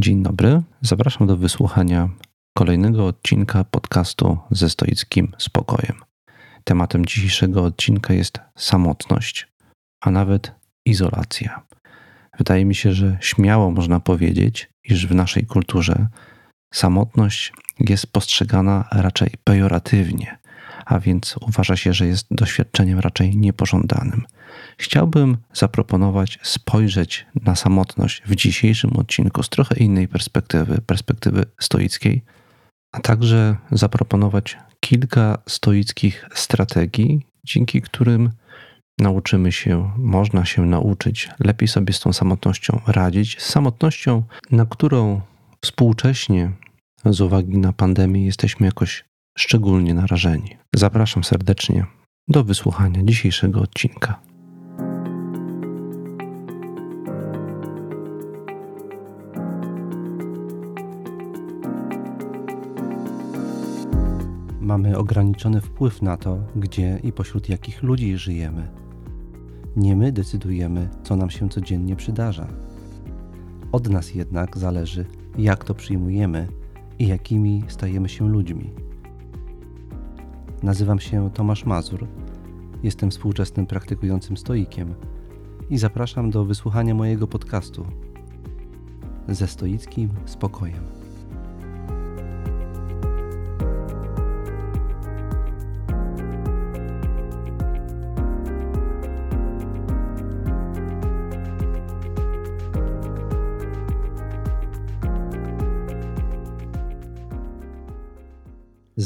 Dzień dobry, zapraszam do wysłuchania kolejnego odcinka podcastu ze stoickim spokojem. Tematem dzisiejszego odcinka jest samotność, a nawet izolacja. Wydaje mi się, że śmiało można powiedzieć, iż w naszej kulturze samotność jest postrzegana raczej pejoratywnie, a więc uważa się, że jest doświadczeniem raczej niepożądanym. Chciałbym zaproponować spojrzeć na samotność w dzisiejszym odcinku z trochę innej perspektywy, perspektywy stoickiej, a także zaproponować kilka stoickich strategii, dzięki którym nauczymy się, można się nauczyć lepiej sobie z tą samotnością radzić, z samotnością, na którą współcześnie z uwagi na pandemię jesteśmy jakoś szczególnie narażeni. Zapraszam serdecznie do wysłuchania dzisiejszego odcinka. Mamy ograniczony wpływ na to, gdzie i pośród jakich ludzi żyjemy. Nie my decydujemy, co nam się codziennie przydarza. Od nas jednak zależy, jak to przyjmujemy i jakimi stajemy się ludźmi. Nazywam się Tomasz Mazur, jestem współczesnym praktykującym stoikiem i zapraszam do wysłuchania mojego podcastu ze stoickim spokojem.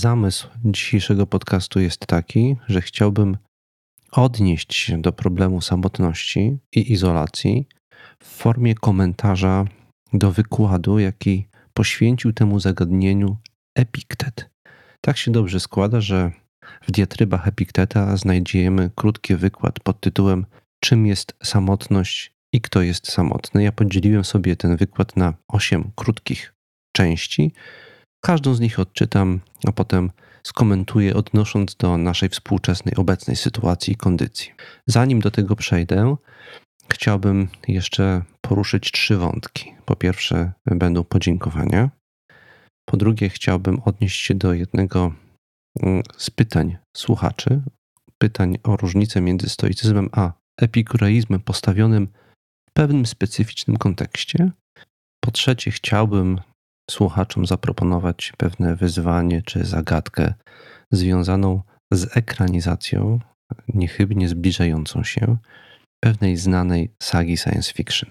Zamysł dzisiejszego podcastu jest taki, że chciałbym odnieść się do problemu samotności i izolacji w formie komentarza do wykładu, jaki poświęcił temu zagadnieniu Epiktet. Tak się dobrze składa, że w diatrybach Epikteta znajdziemy krótki wykład pod tytułem Czym jest samotność i kto jest samotny? Ja podzieliłem sobie ten wykład na osiem krótkich części, Każdą z nich odczytam, a potem skomentuję, odnosząc do naszej współczesnej, obecnej sytuacji i kondycji. Zanim do tego przejdę, chciałbym jeszcze poruszyć trzy wątki. Po pierwsze, będą podziękowania. Po drugie, chciałbym odnieść się do jednego mm, z pytań słuchaczy, pytań o różnicę między stoicyzmem a epikureizmem postawionym w pewnym specyficznym kontekście. Po trzecie, chciałbym słuchaczom zaproponować pewne wyzwanie czy zagadkę związaną z ekranizacją, niechybnie zbliżającą się pewnej znanej sagi science fiction.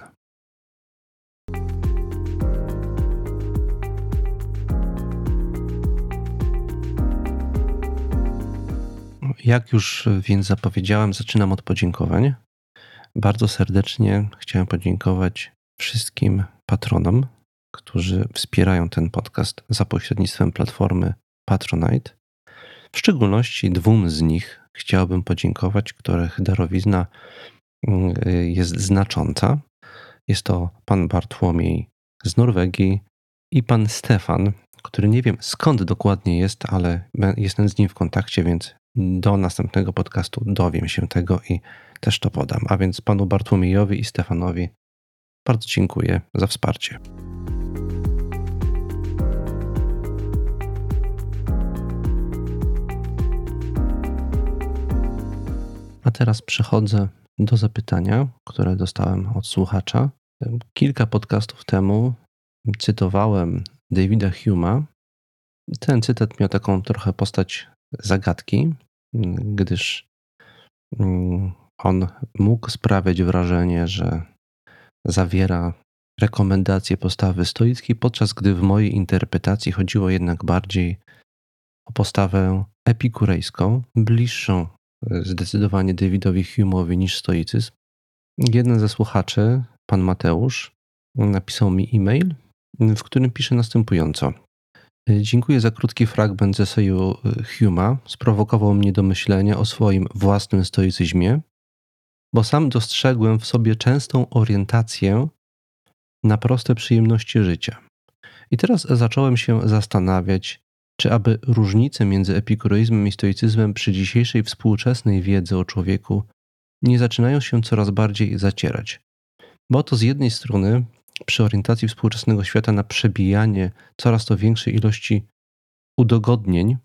Jak już więc zapowiedziałem, zaczynam od podziękowań. Bardzo serdecznie chciałem podziękować wszystkim patronom którzy wspierają ten podcast za pośrednictwem platformy Patronite. W szczególności dwóm z nich chciałbym podziękować, których darowizna mm, jest znacząca. Jest to pan Bartłomiej z Norwegii i pan Stefan, który nie wiem skąd dokładnie jest, ale jestem z nim w kontakcie, więc do następnego podcastu dowiem się tego i też to podam. A więc panu Bartłomiejowi i Stefanowi bardzo dziękuję za wsparcie. Teraz przechodzę do zapytania, które dostałem od słuchacza. Kilka podcastów temu cytowałem Davida Huma. Ten cytat miał taką trochę postać zagadki, gdyż mm, on mógł sprawiać wrażenie, że zawiera rekomendacje postawy stoickiej, podczas gdy w mojej interpretacji chodziło jednak bardziej o postawę epikurejską, bliższą zdecydowanie Davidowi Hume'owi niż stoicyzm. Jeden ze słuchaczy, pan Mateusz, napisał mi e-mail, w którym pisze następująco. Dziękuję za krótki fragment z eseju Hume'a. Sprowokował mnie do myślenia o swoim własnym stoicyzmie, bo sam dostrzegłem w sobie częstą orientację na proste przyjemności życia. I teraz zacząłem się zastanawiać, czy aby różnice między epikureizmem i stoicyzmem przy dzisiejszej współczesnej wiedzy o człowieku nie zaczynają się coraz bardziej zacierać? Bo to z jednej strony przy orientacji współczesnego świata na przebijanie coraz to większej ilości udogodnień,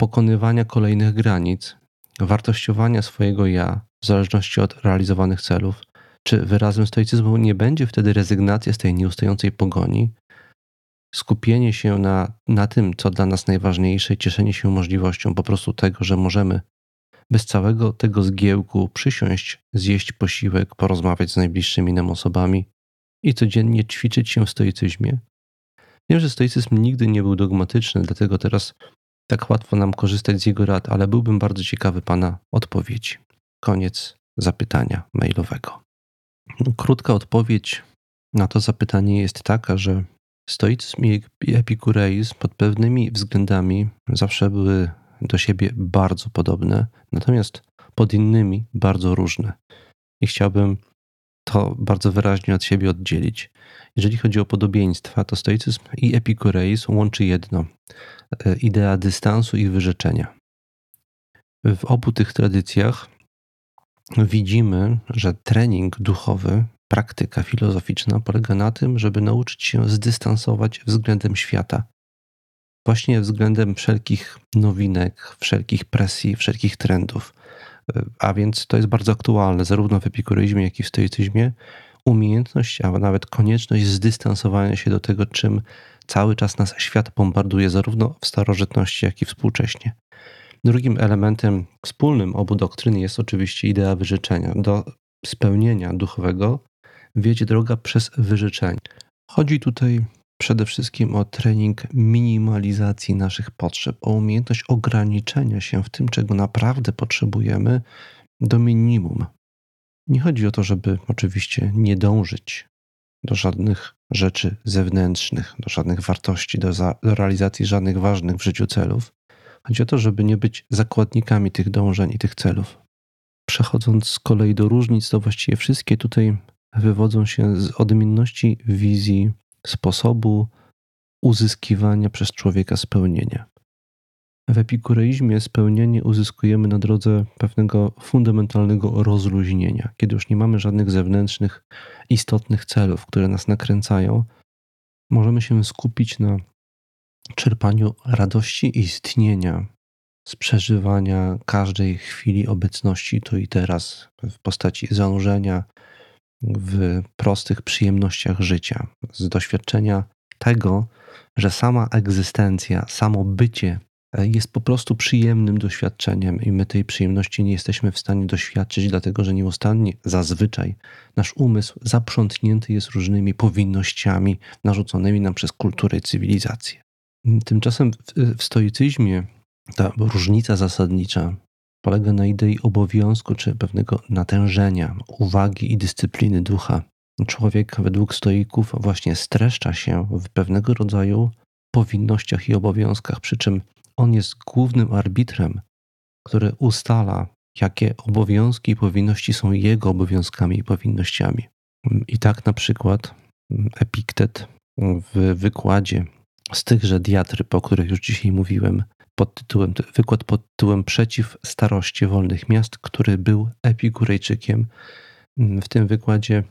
pokonywania kolejnych granic, wartościowania swojego ja w zależności od realizowanych celów, czy wyrazem stoicyzmu nie będzie wtedy rezygnacja z tej nieustającej pogoni, skupienie się na, na tym, co dla nas najważniejsze, cieszenie się możliwością po prostu tego, że możemy bez całego tego zgiełku przysiąść, zjeść posiłek, porozmawiać z najbliższymi nam osobami i codziennie ćwiczyć się w stoicyzmie. Wiem, że stoicyzm nigdy nie był dogmatyczny, dlatego teraz tak łatwo nam korzystać z jego rad, ale byłbym bardzo ciekawy Pana odpowiedzi. Koniec zapytania mailowego. Krótka odpowiedź na to zapytanie jest taka, że stoicyzm i epikureizm pod pewnymi względami zawsze były do siebie bardzo podobne, natomiast pod innymi bardzo różne. I chciałbym to bardzo wyraźnie od siebie oddzielić. Jeżeli chodzi o podobieństwa, to stoicyzm i epikureizm łączy jedno e, idea dystansu i wyrzeczenia. W obu tych tradycjach widzimy, że trening duchowy, praktyka filozoficzna polega na tym, żeby nauczyć się zdystansować względem świata. Właśnie względem wszelkich nowinek, wszelkich presji, wszelkich trendów. A więc to jest bardzo aktualne, zarówno w epikureizmie, jak i w stoicyzmie. Umiejętność, a nawet konieczność zdystansowania się do tego, czym cały czas nas świat bombarduje, zarówno w starożytności, jak i współcześnie. Drugim elementem wspólnym obu doktryn jest oczywiście idea wyrzeczenia. Do spełnienia duchowego wiedzie droga przez wyrzeczenie. Chodzi tutaj przede wszystkim o trening minimalizacji naszych potrzeb, o umiejętność ograniczenia się w tym, czego naprawdę potrzebujemy, do minimum. Nie chodzi o to, żeby oczywiście nie dążyć do żadnych rzeczy zewnętrznych, do żadnych wartości, do, za, do realizacji żadnych ważnych w życiu celów. Chodzi o to, żeby nie być zakładnikami tych dążeń i tych celów. Przechodząc z kolei do różnic, to właściwie wszystkie tutaj wywodzą się z odmienności wizji sposobu uzyskiwania przez człowieka spełnienia. W epikureizmie spełnienie uzyskujemy na drodze pewnego fundamentalnego rozluźnienia, kiedy już nie mamy żadnych zewnętrznych, istotnych celów, które nas nakręcają, możemy się skupić na czerpaniu radości istnienia, z przeżywania każdej chwili obecności tu i teraz w postaci zanurzenia w prostych przyjemnościach życia, z doświadczenia tego, że sama egzystencja, samo bycie e, jest po prostu przyjemnym doświadczeniem i my tej przyjemności nie jesteśmy w stanie doświadczyć, dlatego że nieustannie, zazwyczaj, nasz umysł zaprzątnięty jest różnymi powinnościami narzuconymi nam przez kulturę i cywilizację. Tymczasem w, w stoicyzmie ta różnica zasadnicza polega na idei obowiązku czy pewnego natężenia, uwagi i dyscypliny ducha. Człowiek według stoików właśnie streszcza się w pewnego rodzaju powinnościach i obowiązkach, przy czym on jest głównym arbitrem, który ustala, jakie obowiązki i powinności są jego obowiązkami i powinnościami. I tak na przykład Epiktet w wykładzie z tychże diatryb, o których już dzisiaj mówiłem, pod tytułem, wykład pod tytułem Przeciw starości wolnych miast, który był epikurejczykiem. Mm, w tym wykładzie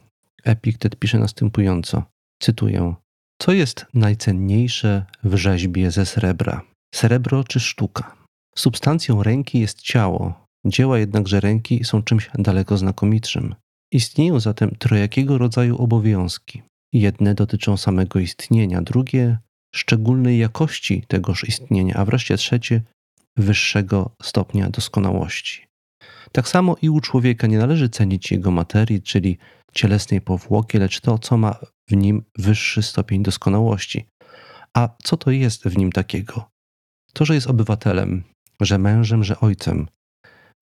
Epiktet pisze następująco, cytuję, co jest najcenniejsze w rzeźbie ze srebra? Srebro czy sztuka? Substancją ręki jest ciało, dzieła jednakże ręki są czymś daleko znakomitszym. Istnieją zatem trojakiego rodzaju obowiązki. Jedne dotyczą samego istnienia, drugie szczególnej jakości tegoż istnienia, a wreszcie trzecie wyższego stopnia doskonałości. Tak samo i u człowieka nie należy cenić jego materii, czyli cielesnej powłoki, lecz to, co ma w nim wyższy stopień doskonałości. A co to jest w nim takiego? To, że jest obywatelem, że mężem, że ojcem,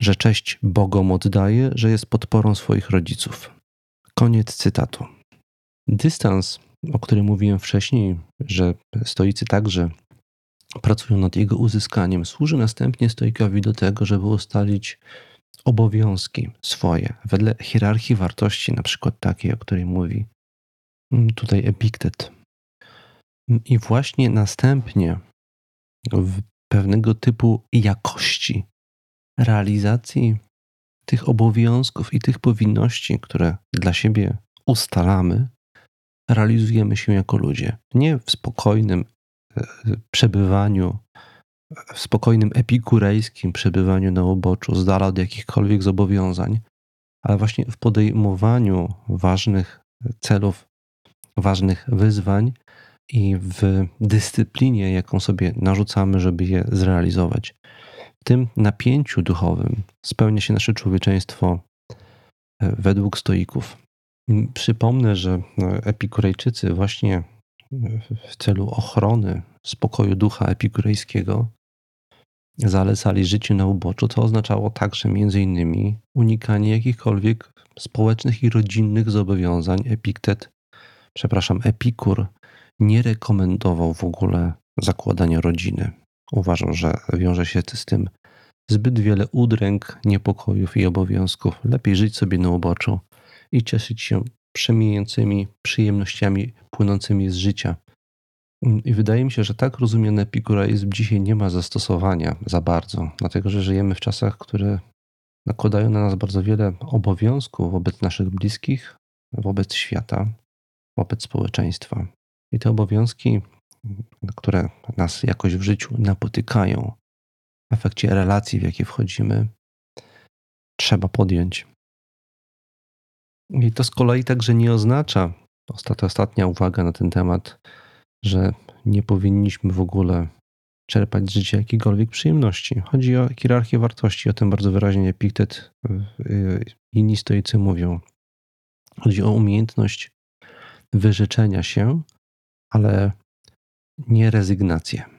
że cześć Bogom oddaje, że jest podporą swoich rodziców. Koniec cytatu. Dystans o którym mówiłem wcześniej, że stoicy także pracują nad jego uzyskaniem, służy następnie stoikowi do tego, żeby ustalić obowiązki swoje wedle hierarchii wartości, na przykład takiej, o której mówi tutaj Epiktet. I właśnie następnie w pewnego typu jakości realizacji tych obowiązków i tych powinności, które dla siebie ustalamy, realizujemy się jako ludzie. Nie w spokojnym e, przebywaniu, w spokojnym epikurejskim przebywaniu na uboczu, z dala od jakichkolwiek zobowiązań, ale właśnie w podejmowaniu ważnych celów, ważnych wyzwań i w dyscyplinie, jaką sobie narzucamy, żeby je zrealizować. W tym napięciu duchowym spełnia się nasze człowieczeństwo e, według stoików. Przypomnę, że no, epikurejczycy właśnie w celu ochrony spokoju ducha epikurejskiego zalecali życie na uboczu, co oznaczało także innymi unikanie jakichkolwiek społecznych i rodzinnych zobowiązań. Epiktet, przepraszam, Epikur nie rekomendował w ogóle zakładania rodziny. Uważał, że wiąże się z tym zbyt wiele udręk, niepokojów i obowiązków. Lepiej żyć sobie na uboczu i cieszyć się przemijającymi przyjemnościami płynącymi z życia. I wydaje mi się, że tak rozumiany epikureizm dzisiaj nie ma zastosowania za bardzo, dlatego że żyjemy w czasach, które nakładają na nas bardzo wiele obowiązków wobec naszych bliskich, wobec świata, wobec społeczeństwa. I te obowiązki, które nas jakoś w życiu napotykają, w efekcie relacji, w jakie wchodzimy, trzeba podjąć. I to z kolei także nie oznacza, ostatnia uwaga na ten temat, że nie powinniśmy w ogóle czerpać z życia jakiejkolwiek przyjemności. Chodzi o hierarchię wartości, o tym bardzo wyraźnie Epiktet i inni stoicy mówią. Chodzi o umiejętność wyrzeczenia się, ale nie rezygnację.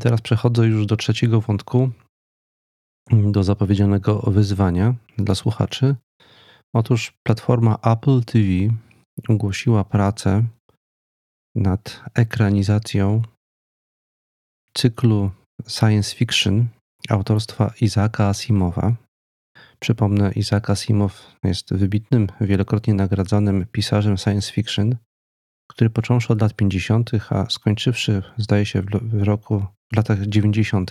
Teraz przechodzę już do trzeciego wątku, do zapowiedzianego wyzwania dla słuchaczy. Otóż platforma Apple TV ogłosiła pracę nad ekranizacją cyklu science fiction autorstwa Izaka Asimowa. Przypomnę, Izak Asimow jest wybitnym, wielokrotnie nagradzanym pisarzem science fiction, który począwszy od lat 50., a skończywszy, zdaje się, w roku, w latach 90.,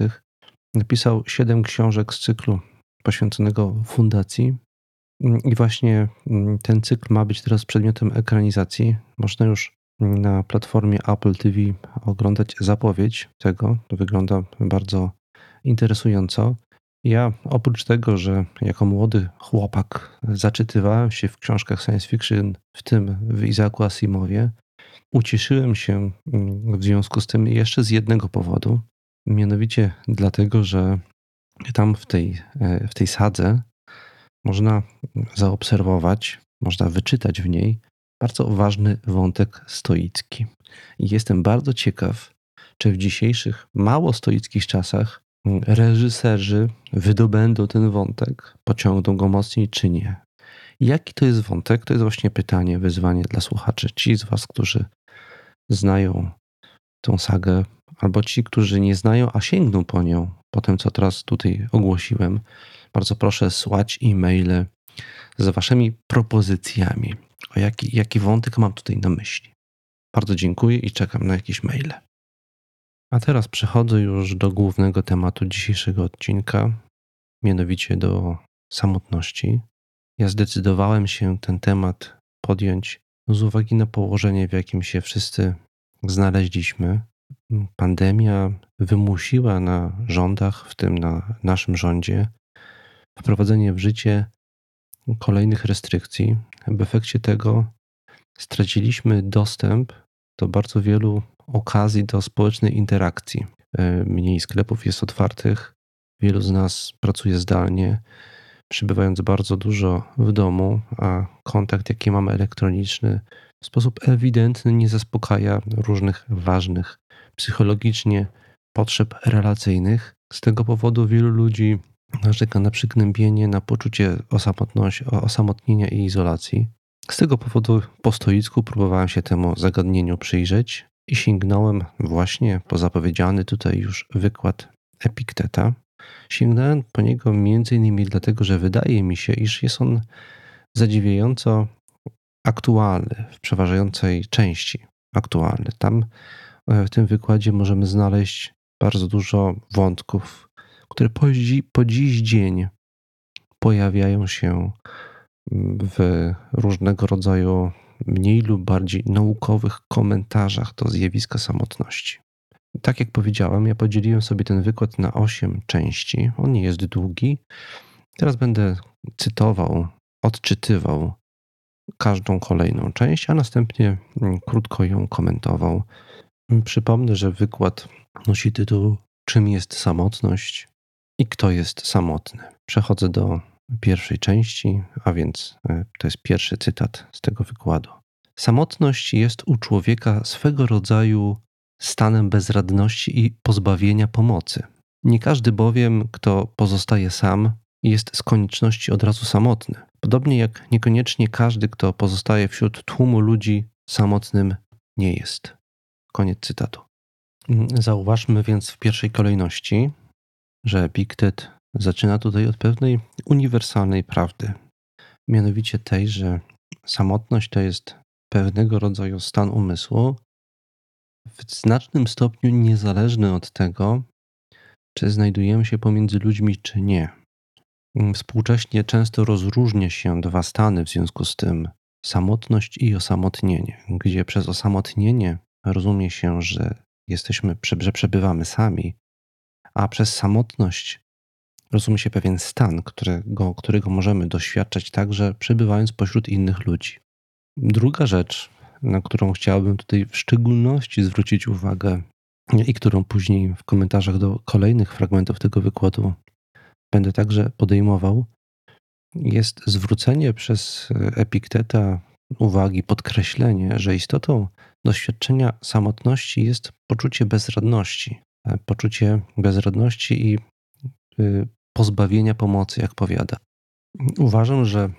napisał siedem książek z cyklu poświęconego fundacji. I właśnie mm, ten cykl ma być teraz przedmiotem ekranizacji. Można już na platformie Apple TV oglądać zapowiedź tego. To wygląda bardzo interesująco. Ja oprócz tego, że jako młody chłopak zaczytywałem się w książkach science fiction, w tym w Izaku Asimowie, ucieszyłem się mm, w związku z tym jeszcze z jednego powodu. Mianowicie dlatego, że tam w tej, e, w tej sadze można zaobserwować, można wyczytać w niej bardzo ważny wątek stoicki. I jestem bardzo ciekaw, czy w dzisiejszych mało stoickich czasach reżyserzy wydobędą ten wątek, pociągną go mocniej, czy nie. Jaki to jest wątek? To jest właśnie pytanie, wyzwanie dla słuchaczy. Ci z Was, którzy znają tą sagę, albo ci, którzy nie znają, a sięgną po nią, po tym, co teraz tutaj ogłosiłem, bardzo proszę słać e-maile z Waszymi propozycjami. O jaki, jaki wątek mam tutaj na myśli? Bardzo dziękuję i czekam na jakieś maile. A teraz przechodzę już do głównego tematu dzisiejszego odcinka, mianowicie do samotności. Ja zdecydowałem się ten temat podjąć z uwagi na położenie, w jakim się wszyscy znaleźliśmy. Pandemia wymusiła na rządach, w tym na naszym rządzie, wprowadzenie w życie kolejnych restrykcji. W efekcie tego straciliśmy dostęp do bardzo wielu okazji do społecznej interakcji. Mniej sklepów jest otwartych, wielu z nas pracuje zdalnie, przybywając bardzo dużo w domu, a kontakt, jaki mamy elektroniczny, w sposób ewidentny nie zaspokaja różnych ważnych psychologicznie potrzeb relacyjnych. Z tego powodu wielu ludzi narzeka na przygnębienie, na poczucie osamotnienia i izolacji. Z tego powodu po stoicku próbowałem się temu zagadnieniu przyjrzeć i sięgnąłem właśnie po zapowiedziany tutaj już wykład Epikteta. Sięgnąłem po niego innymi dlatego, że wydaje mi się, iż jest on zadziwiająco aktualny, w przeważającej części aktualny. Tam e, w tym wykładzie możemy znaleźć bardzo dużo wątków, które po, po dziś dzień pojawiają się w różnego rodzaju mniej lub bardziej naukowych komentarzach do zjawiska samotności. Tak jak powiedziałem, ja podzieliłem sobie ten wykład na 8 części. On nie jest długi. Teraz będę cytował, odczytywał każdą kolejną część, a następnie mm, krótko ją komentował. Przypomnę, że wykład nosi tytuł Czym jest samotność i kto jest samotny. Przechodzę do pierwszej części, a więc e, to jest pierwszy cytat z tego wykładu. Samotność jest u człowieka swego rodzaju stanem bezradności i pozbawienia pomocy. Nie każdy bowiem, kto pozostaje sam, jest z konieczności od razu samotny. Podobnie jak niekoniecznie każdy, kto pozostaje wśród tłumu ludzi, samotnym nie jest. Koniec cytatu. Zauważmy więc w pierwszej kolejności, że Epiktet zaczyna tutaj od pewnej uniwersalnej prawdy, mianowicie tej, że samotność to jest pewnego rodzaju stan umysłu, w znacznym stopniu niezależny od tego, czy znajdujemy się pomiędzy ludźmi, czy nie. Współcześnie często rozróżnia się dwa stany w związku z tym samotność i osamotnienie, gdzie przez osamotnienie rozumie się, że jesteśmy, że przebywamy sami, a przez samotność rozumie się pewien stan, którego, którego możemy doświadczać także przebywając pośród innych ludzi. Druga rzecz, na którą chciałbym tutaj w szczególności zwrócić uwagę i którą później w komentarzach do kolejnych fragmentów tego wykładu będę także podejmował, jest zwrócenie przez Epikteta uwagi, podkreślenie, że istotą doświadczenia samotności jest poczucie bezradności. Poczucie bezradności i y, pozbawienia pomocy, jak powiada. Uważam, że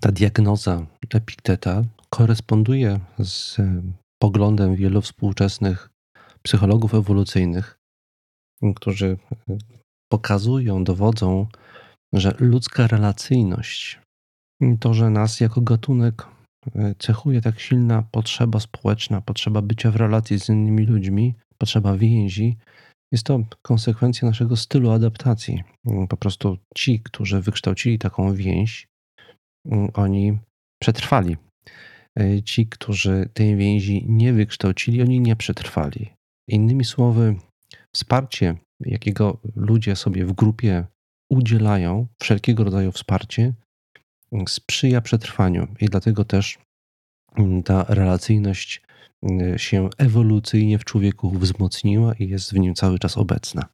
ta diagnoza Epikteta koresponduje z e, poglądem wielu współczesnych psychologów ewolucyjnych, którzy e, pokazują, dowodzą, że ludzka relacyjność, to, że nas jako gatunek e, cechuje tak silna potrzeba społeczna, potrzeba bycia w relacji z innymi ludźmi, potrzeba więzi, jest to konsekwencja naszego stylu adaptacji. Po prostu ci, którzy wykształcili taką więź, oni przetrwali ci, którzy tej więzi nie wykształcili, oni nie przetrwali. Innymi słowy, wsparcie, jakiego ludzie sobie w grupie udzielają, wszelkiego rodzaju wsparcie, sprzyja przetrwaniu i dlatego też mm, ta relacyjność mm, się ewolucyjnie w człowieku wzmocniła i jest w nim cały czas obecna.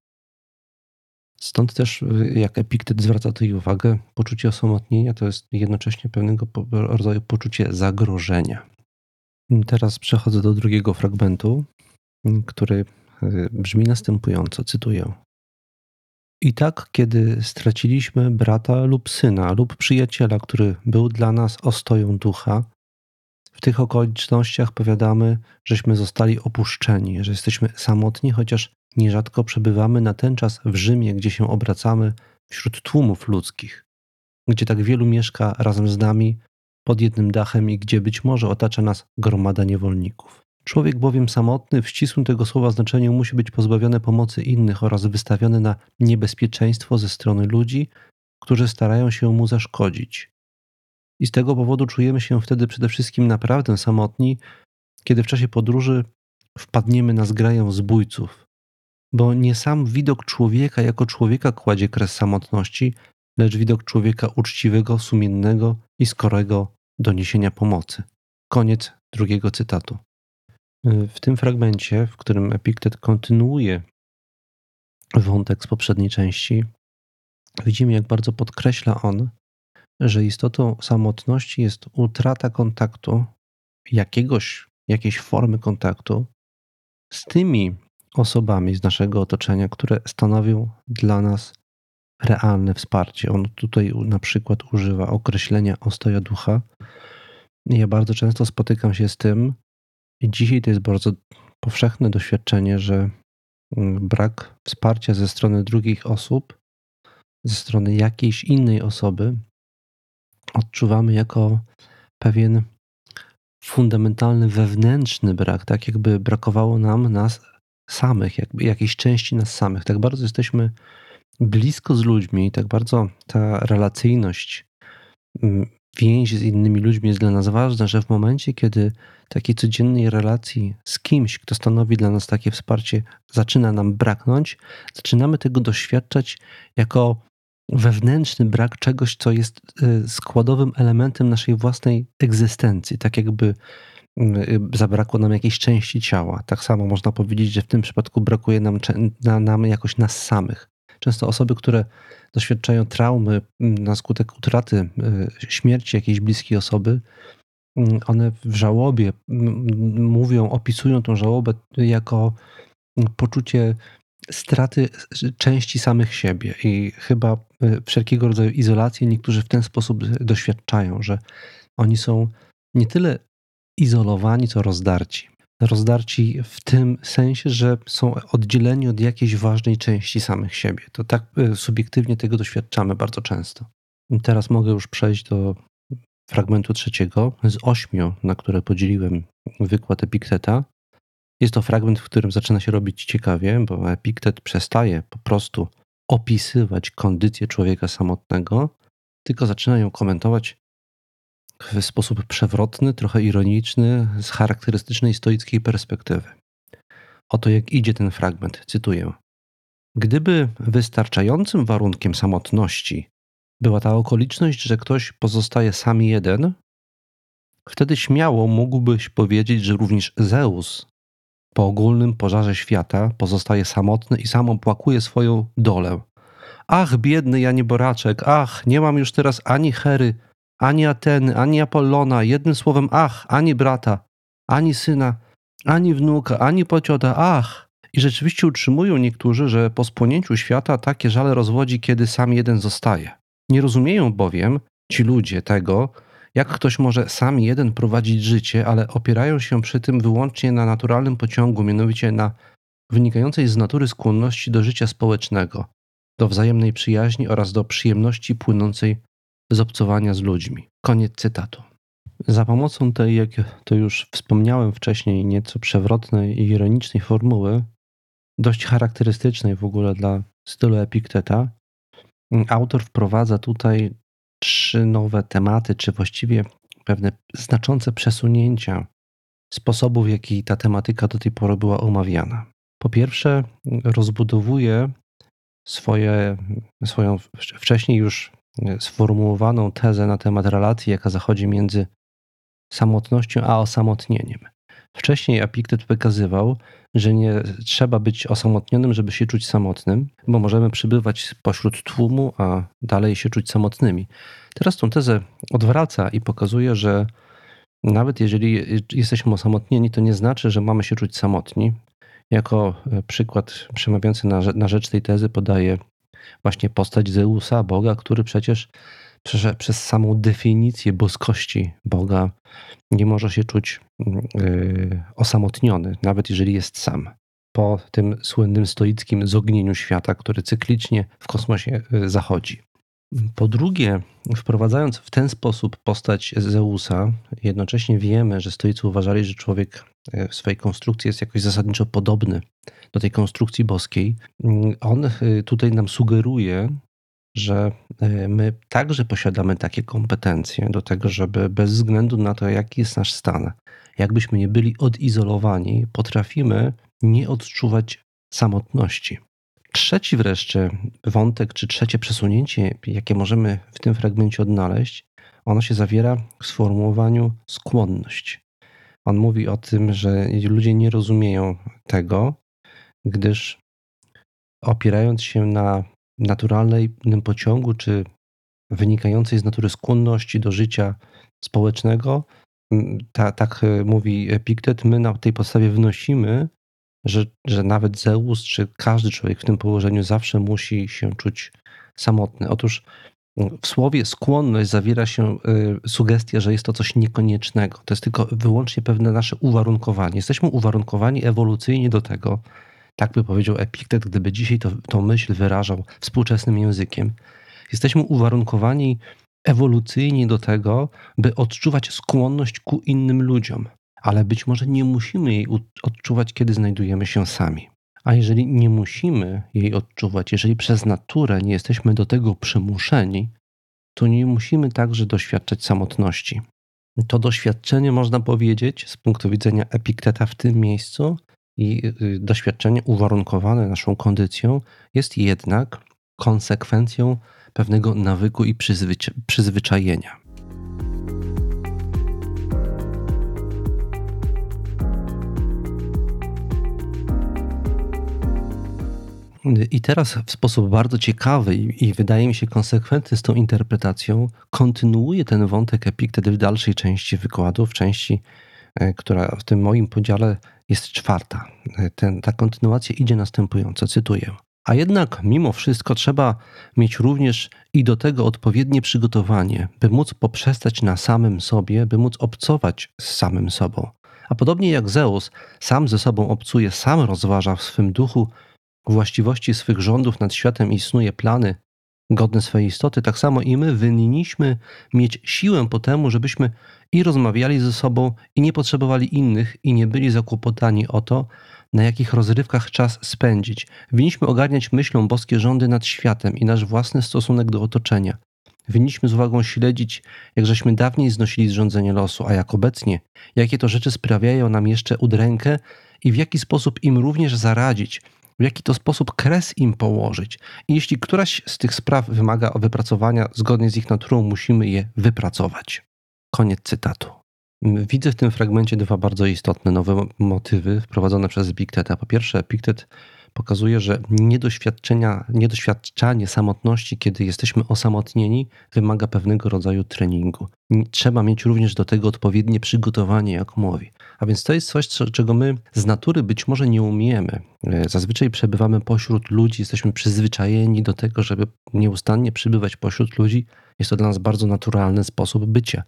Stąd też, y, jak Epiktet zwraca tutaj uwagę, poczucie osamotnienia to jest jednocześnie pewnego rodzaju poczucie zagrożenia. Teraz przechodzę do drugiego fragmentu, który y, brzmi następująco, cytuję. I tak, kiedy straciliśmy brata lub syna lub przyjaciela, który był dla nas ostoją ducha, w tych okolicznościach powiadamy, żeśmy zostali opuszczeni, że jesteśmy samotni, chociaż Nierzadko przebywamy na ten czas w Rzymie, gdzie się obracamy wśród tłumów ludzkich, gdzie tak wielu mieszka razem z nami pod jednym dachem i gdzie być może otacza nas gromada niewolników. Człowiek bowiem samotny w ścisłym tego słowa znaczeniu musi być pozbawiony pomocy innych oraz wystawiony na niebezpieczeństwo ze strony ludzi, którzy starają się mu zaszkodzić. I z tego powodu czujemy się wtedy przede wszystkim naprawdę samotni, kiedy w czasie podróży wpadniemy na zgraję zbójców, bo nie sam widok człowieka jako człowieka kładzie kres samotności, lecz widok człowieka uczciwego, sumiennego i skorego do niesienia pomocy. Koniec drugiego cytatu. W tym fragmencie, w którym Epiktet kontynuuje wątek z poprzedniej części, widzimy, jak bardzo podkreśla on, że istotą samotności jest utrata kontaktu, jakiegoś, jakiejś formy kontaktu z tymi osobami z naszego otoczenia, które stanowią dla nas realne wsparcie. On tutaj na przykład używa określenia ostoja ducha. Ja bardzo często spotykam się z tym, i dzisiaj to jest bardzo powszechne doświadczenie, że mm, brak wsparcia ze strony drugich osób, ze strony jakiejś innej osoby, odczuwamy jako pewien fundamentalny wewnętrzny brak, tak jakby brakowało nam nas samych, jakby jakiejś części nas samych. Tak bardzo jesteśmy blisko z ludźmi, tak bardzo ta relacyjność, mm, więź z innymi ludźmi jest dla nas ważna, że w momencie, kiedy takiej codziennej relacji z kimś, kto stanowi dla nas takie wsparcie, zaczyna nam braknąć, zaczynamy tego doświadczać jako wewnętrzny brak czegoś, co jest y, składowym elementem naszej własnej egzystencji. Tak jakby y, zabrakło nam jakiejś części ciała. Tak samo można powiedzieć, że w tym przypadku brakuje nam, nam jakoś nas samych. Często osoby, które doświadczają traumy na skutek utraty, y, śmierci jakiejś bliskiej osoby, one w żałobie mówią, opisują tą żałobę jako poczucie straty części samych siebie i chyba y, wszelkiego rodzaju izolacji niektórzy w ten sposób doświadczają, że oni są nie tyle izolowani, co rozdarci. Rozdarci w tym sensie, że są oddzieleni od jakiejś ważnej części samych siebie. To tak y, subiektywnie tego doświadczamy bardzo często. Teraz mogę już przejść do fragmentu trzeciego z ośmiu, na które podzieliłem wykład Epikteta. Jest to fragment, w którym zaczyna się robić ciekawie, bo Epiktet przestaje po prostu opisywać kondycję człowieka samotnego, tylko zaczyna ją komentować w sposób przewrotny, trochę ironiczny, z charakterystycznej stoickiej perspektywy. Oto jak idzie ten fragment, cytuję. Gdyby wystarczającym warunkiem samotności była ta okoliczność, że ktoś pozostaje sam jeden, wtedy śmiało mógłbyś powiedzieć, że również Zeus po ogólnym pożarze świata pozostaje samotny i sam opłakuje swoją dolę. Ach, biedny Janie Boraczek, ach, nie mam już teraz ani Hery, ani Ateny, ani Apollona, jednym słowem, ach, ani brata, ani syna, ani wnuka, ani pociota, ach. I rzeczywiście utrzymują niektórzy, że po spłonięciu świata takie żale rozwodzi, kiedy sam jeden zostaje. Nie rozumieją bowiem ci ludzie tego, jak ktoś może sam jeden prowadzić życie, ale opierają się przy tym wyłącznie na naturalnym pociągu, mianowicie na wynikającej z natury skłonności do życia społecznego, do wzajemnej przyjaźni oraz do przyjemności płynącej z obcowania z ludźmi. Koniec cytatu. Za pomocą tej, jak to już wspomniałem wcześniej, nieco przewrotnej i ironicznej formuły, dość charakterystycznej w ogóle dla stylu Epikteta, autor wprowadza tutaj trzy nowe tematy, czy właściwie pewne znaczące przesunięcia sposobów, w jaki ta tematyka do tej pory była omawiana. Po pierwsze, rozbudowuje swoje, swoją wcześniej już sformułowaną tezę na temat relacji, jaka zachodzi między samotnością a osamotnieniem. Wcześniej Epiktet wykazywał, że nie trzeba być osamotnionym, żeby się czuć samotnym, bo możemy przybywać pośród tłumu, a dalej się czuć samotnymi. Teraz tą tezę odwraca i pokazuje, że nawet jeżeli jesteśmy osamotnieni, to nie znaczy, że mamy się czuć samotni. Jako e, przykład przemawiający na, na rzecz tej tezy podaje właśnie postać Zeusa, Boga, który przecież przez, samą definicję boskości Boga nie może się czuć yy, osamotniony, nawet jeżeli jest sam. Po tym słynnym stoickim zognieniu świata, który cyklicznie w kosmosie y, zachodzi. Po drugie, wprowadzając w ten sposób postać Zeusa, jednocześnie wiemy, że stoicy uważali, że człowiek y, w swojej konstrukcji jest jakoś zasadniczo podobny do tej konstrukcji boskiej. On y, tutaj nam sugeruje, że e, my także posiadamy takie kompetencje do tego, żeby bez względu na to, jaki jest nasz stan, jakbyśmy nie byli odizolowani, potrafimy nie odczuwać samotności. Trzeci wreszcie wątek, czy trzecie przesunięcie, jakie możemy w tym fragmencie odnaleźć, ono się zawiera w sformułowaniu skłonność. On mówi o tym, że ludzie nie rozumieją tego, gdyż opierając się na naturalnym pociągu, czy wynikającej z natury skłonności do życia społecznego, ta, tak e, mówi Epiktet, my na tej podstawie wnosimy, że, że nawet Zeus, czy każdy człowiek w tym położeniu zawsze musi się czuć samotny. Otóż w słowie skłonność zawiera się e, sugestia, że jest to coś niekoniecznego. To jest tylko wyłącznie pewne nasze uwarunkowanie. Jesteśmy uwarunkowani ewolucyjnie do tego, tak by powiedział Epiktet, gdyby dzisiaj to, tą myśl wyrażał współczesnym językiem. Jesteśmy uwarunkowani ewolucyjnie do tego, by odczuwać skłonność ku innym ludziom, ale być może nie musimy jej odczuwać, kiedy znajdujemy się sami. A jeżeli nie musimy jej odczuwać, jeżeli przez naturę nie jesteśmy do tego przymuszeni, to nie musimy także doświadczać samotności. To doświadczenie, można powiedzieć, z punktu widzenia epikteta w tym miejscu, i y, doświadczenie uwarunkowane naszą kondycją jest jednak konsekwencją pewnego nawyku i przyzwyczajenia. I teraz w sposób bardzo ciekawy i, wydaje mi się konsekwentny z tą interpretacją, kontynuuje ten wątek Epiktet w dalszej części wykładu, w części, e, która w tym moim podziale jest czwarta. Ten, ta kontynuacja idzie następująco, cytuję. A jednak mimo wszystko trzeba mieć również i do tego odpowiednie przygotowanie, by móc poprzestać na samym sobie, by móc obcować z samym sobą. A podobnie jak Zeus sam ze sobą obcuje, sam rozważa w swym duchu właściwości swych rządów nad światem i snuje plany godne swojej istoty, tak samo i my winniśmy mieć siłę po temu, żebyśmy i rozmawiali ze sobą, i nie potrzebowali innych, i nie byli zakłopotani o to, na jakich rozrywkach czas spędzić. Winniśmy ogarniać myślą boskie rządy nad światem i nasz własny stosunek do otoczenia. Winniśmy z uwagą śledzić, jak żeśmy dawniej znosili zrządzenie losu, a jak obecnie, jakie to rzeczy sprawiają nam jeszcze udrękę i w jaki sposób im również zaradzić, w jaki to sposób kres im położyć. I jeśli któraś z tych spraw wymaga wypracowania zgodnie z ich naturą, musimy je wypracować. Koniec cytatu. Widzę w tym fragmencie dwa bardzo istotne nowe motywy wprowadzone przez Epiktet. Po pierwsze, Epiktet pokazuje, że niedoświadczenia, niedoświadczanie samotności, kiedy jesteśmy osamotnieni, wymaga pewnego rodzaju treningu. Trzeba mieć również do tego odpowiednie przygotowanie, jak mówi. A więc to jest coś, czego my z natury być może nie umiemy. E, zazwyczaj przebywamy pośród ludzi, jesteśmy przyzwyczajeni do tego, żeby nieustannie przybywać pośród ludzi. Jest to dla nas bardzo naturalny sposób bycia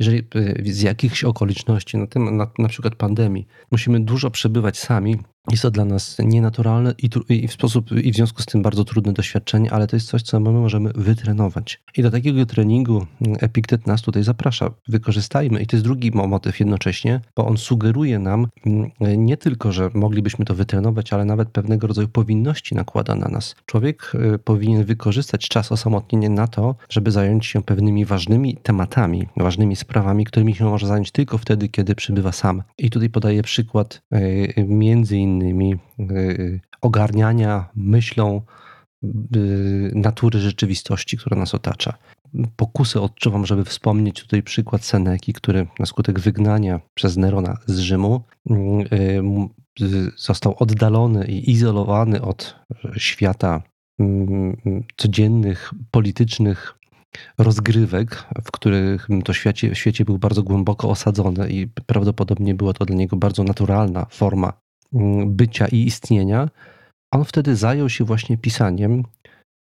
jeżeli e, z jakichś okoliczności, na, tym, na, na przykład pandemii, musimy dużo przebywać sami, jest to dla nas nienaturalne i, i, w sposób, i w związku z tym bardzo trudne doświadczenie, ale to jest coś, co my możemy wytrenować. I do takiego treningu mm, Epiktet nas tutaj zaprasza. Wykorzystajmy. I to jest drugi motyw jednocześnie, bo on sugeruje nam mm, nie tylko, że moglibyśmy to wytrenować, ale nawet pewnego rodzaju powinności nakłada na nas. Człowiek y, powinien wykorzystać czas osamotnienia na to, żeby zająć się pewnymi ważnymi tematami, ważnymi sprawami, którymi się może zająć tylko wtedy, kiedy przybywa sam. I tutaj podaję przykład y, między innymi innymi y, ogarniania myślą y, natury rzeczywistości, która nas otacza. Pokusę odczuwam, żeby wspomnieć tutaj przykład Seneki, który na skutek wygnania przez Nerona z Rzymu y, został oddalony i izolowany od świata codziennych, politycznych rozgrywek, w których to świecie, świecie był bardzo głęboko osadzony i prawdopodobnie była to dla niego bardzo naturalna forma Mm, bycia i istnienia, on wtedy zajął się właśnie pisaniem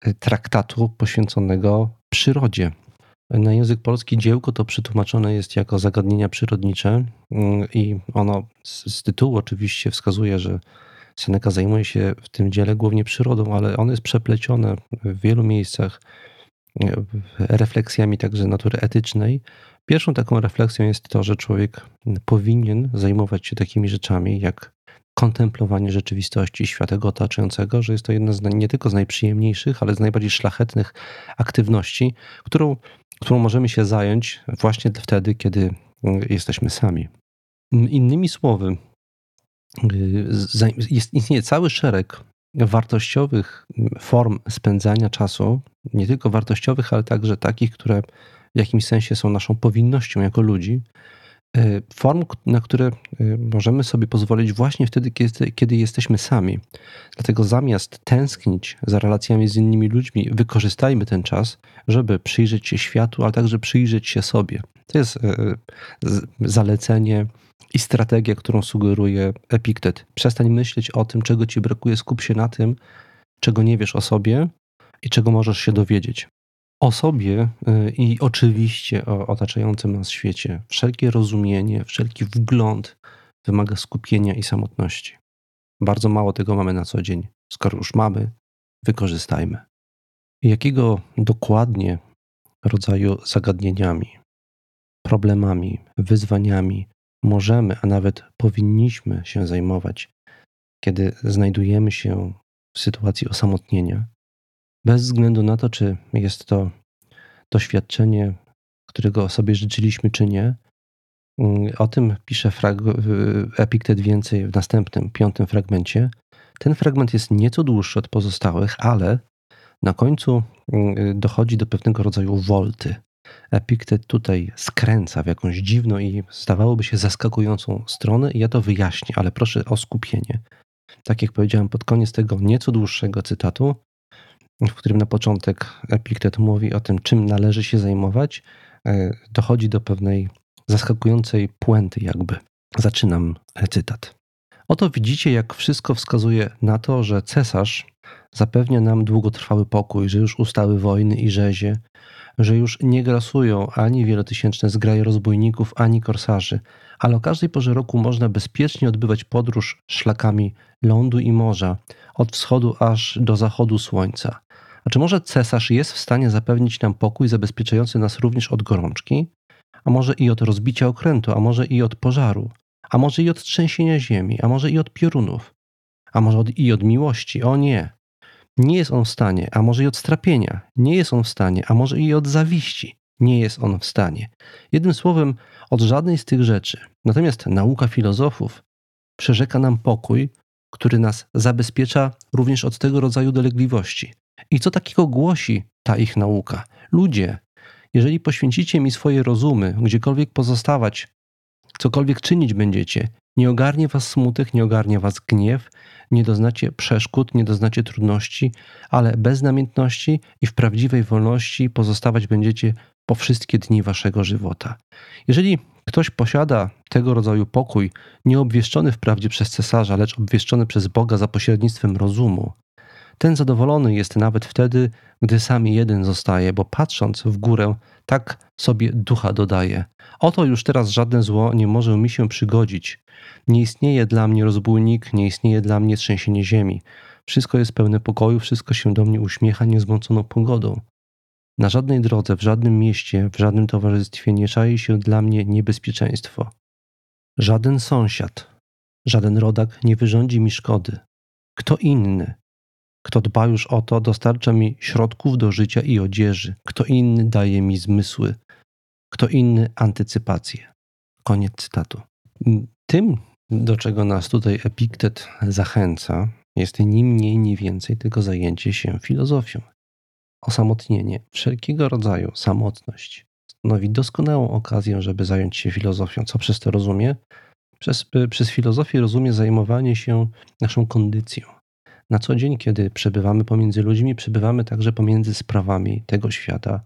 e, traktatu poświęconego przyrodzie. Na język polski dziełko to przetłumaczone jest jako zagadnienia przyrodnicze mm, i ono z, z tytułu oczywiście wskazuje, że Seneca zajmuje się w tym dziele głównie przyrodą, ale ono jest przeplecione w wielu miejscach e, refleksjami także natury etycznej. Pierwszą taką refleksją jest to, że człowiek powinien zajmować się takimi rzeczami jak kontemplowanie rzeczywistości świata otaczającego, że jest to jedna z nie tylko z najprzyjemniejszych, ale z najbardziej szlachetnych aktywności, którą, którą możemy się zająć właśnie wtedy, kiedy mm, jesteśmy sami. Innymi słowy, y, jest, istnieje cały szereg wartościowych form spędzania czasu, nie tylko wartościowych, ale także takich, które w jakimś sensie są naszą powinnością jako ludzi, form, na które e, możemy sobie pozwolić właśnie wtedy, kiedy, jesteśmy sami. Dlatego zamiast tęsknić za relacjami z innymi ludźmi, wykorzystajmy ten czas, żeby przyjrzeć się światu, ale także przyjrzeć się sobie. To jest e, zalecenie i strategia, którą sugeruje Epiktet. Przestań myśleć o tym, czego ci brakuje, skup się na tym, czego nie wiesz o sobie i czego możesz się dowiedzieć o sobie y, i oczywiście o otaczającym nas świecie. Wszelkie rozumienie, wszelki wgląd wymaga skupienia i samotności. Bardzo mało tego mamy na co dzień. Skoro już mamy, wykorzystajmy. Jakiego dokładnie rodzaju zagadnieniami, problemami, wyzwaniami możemy, a nawet powinniśmy się zajmować kiedy znajdujemy się w sytuacji osamotnienia, bez względu na to, czy jest to doświadczenie, którego sobie życzyliśmy, czy nie. Mm, o tym pisze Epiktet więcej w następnym, piątym fragmencie. Ten fragment jest nieco dłuższy od pozostałych, ale na końcu mm, dochodzi do pewnego rodzaju wolty. Epiktet tutaj skręca w jakąś dziwną i zdawałoby się zaskakującą stronę, i ja to wyjaśnię, ale proszę o skupienie. Tak jak powiedziałem pod koniec tego nieco dłuższego cytatu, w którym na początek Epiktet mówi o tym, czym należy się zajmować, e, dochodzi do pewnej zaskakującej puenty, jakby. Zaczynam cytat. Oto widzicie, jak wszystko wskazuje na to, że cesarz zapewnia nam długotrwały pokój, że już ustały wojny i rzezie, że już nie grasują ani wielotysięczne zgraje rozbójników, ani korsarzy, ale o każdej porze roku można bezpiecznie odbywać podróż szlakami lądu i morza, od wschodu aż do zachodu słońca. Czy może cesarz jest w stanie zapewnić nam pokój zabezpieczający nas również od gorączki? A może i od rozbicia okrętu, a może i od pożaru, a może i od trzęsienia ziemi, a może i od piorunów, a może od, i od miłości? O nie! Nie jest on w stanie, a może i od strapienia, nie jest on w stanie, a może i od zawiści, nie jest on w stanie. Jednym słowem, od żadnej z tych rzeczy. Natomiast nauka filozofów przerzeka nam pokój, który nas zabezpiecza również od tego rodzaju dolegliwości. I co takiego głosi ta ich nauka? Ludzie, jeżeli poświęcicie mi swoje rozumy, gdziekolwiek pozostawać, cokolwiek czynić będziecie, nie ogarnie was smutek, nie ogarnie was gniew, nie doznacie przeszkód, nie doznacie trudności, ale bez namiętności i w prawdziwej wolności pozostawać będziecie po wszystkie dni waszego żywota. Jeżeli ktoś posiada tego rodzaju pokój, nie obwieszczony wprawdzie przez cesarza, lecz obwieszczony przez Boga za pośrednictwem rozumu, ten zadowolony jest nawet wtedy, gdy sam jeden zostaje, bo patrząc w górę, tak sobie ducha dodaje. Oto już teraz żadne zło nie może mi się przygodzić. Nie istnieje dla mnie rozbójnik, nie istnieje dla mnie trzęsienie ziemi. Wszystko jest pełne pokoju, wszystko się do mnie uśmiecha niezmąconą pogodą. Na żadnej drodze, w żadnym mieście, w żadnym towarzystwie nie czai się dla mnie niebezpieczeństwo. Żaden sąsiad, żaden rodak nie wyrządzi mi szkody. Kto inny, kto dba już o to, dostarcza mi środków do życia i odzieży. Kto inny daje mi zmysły. Kto inny antycypację. Koniec cytatu. Tym, do czego nas tutaj Epiktet zachęca, jest ni mniej, ni więcej tylko zajęcie się filozofią. Osamotnienie, wszelkiego rodzaju samotność stanowi doskonałą okazję, żeby zająć się filozofią. Co przez to rozumie? Przez, przez filozofię rozumie zajmowanie się naszą kondycją, na co dzień, kiedy przebywamy pomiędzy ludźmi, przebywamy także pomiędzy sprawami tego świata,